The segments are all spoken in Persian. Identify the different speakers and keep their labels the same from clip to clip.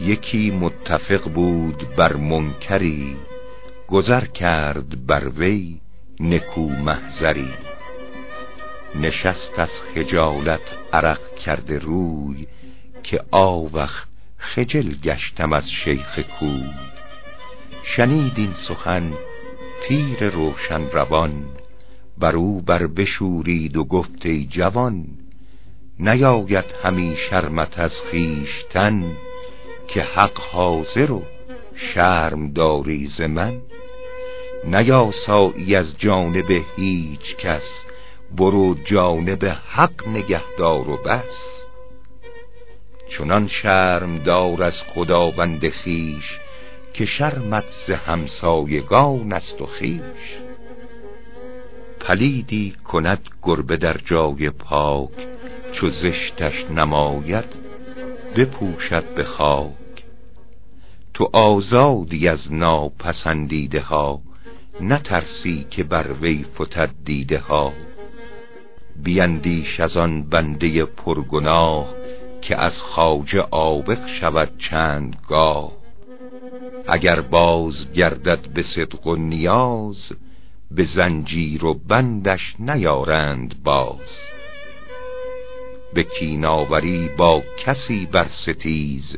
Speaker 1: یکی متفق بود بر منکری گذر کرد بر وی نکو محضری. نشست از خجالت عرق کرده روی که آوخ خجل گشتم از شیخ کوی. شنید این سخن پیر روشن روان بر او بر بشورید و گفت ای جوان نیاید همی شرمت از خیشتن که حق حاضر و شرم داری ز من. نیاسایی از جانب هیچ کس برو جانب حق نگهدار و بس. چنان شرم دار از خداوند خیش که شرمت ز همسایگان است و خیش پلیدی کند گربه در جای پاک چو زشتش نماید بپوشد به خاک. تو آزادی از ناپسندیده ها نترسی که بر وی فتد دیده ها. بیندیش از آن بنده پرگناه که از خواجه عابق شود چند گاه اگر باز گردد به صدق و نیاز به زنجیر و بندش نیارند باز. به کیناوری با کسی بر ستیز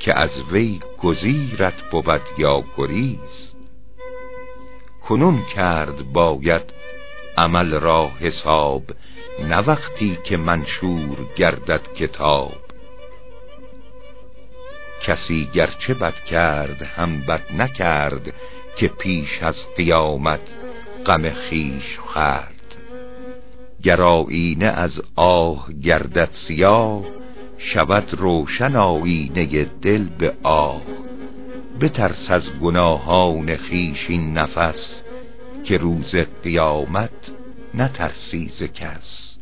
Speaker 1: که از وی گزیرت بود یا گریز. کنون کرد باید عمل را حساب نه وقتی که منشور گردد کتاب. کسی گرچه بد کرد هم بد نکرد که پیش از قیامت غم خیش خرد گر آیینه از آه گردد سیاه شود روشن آیینه دل به آه. بترس از گناهان خیش این نفس که روز قیامت نترسی ز کس.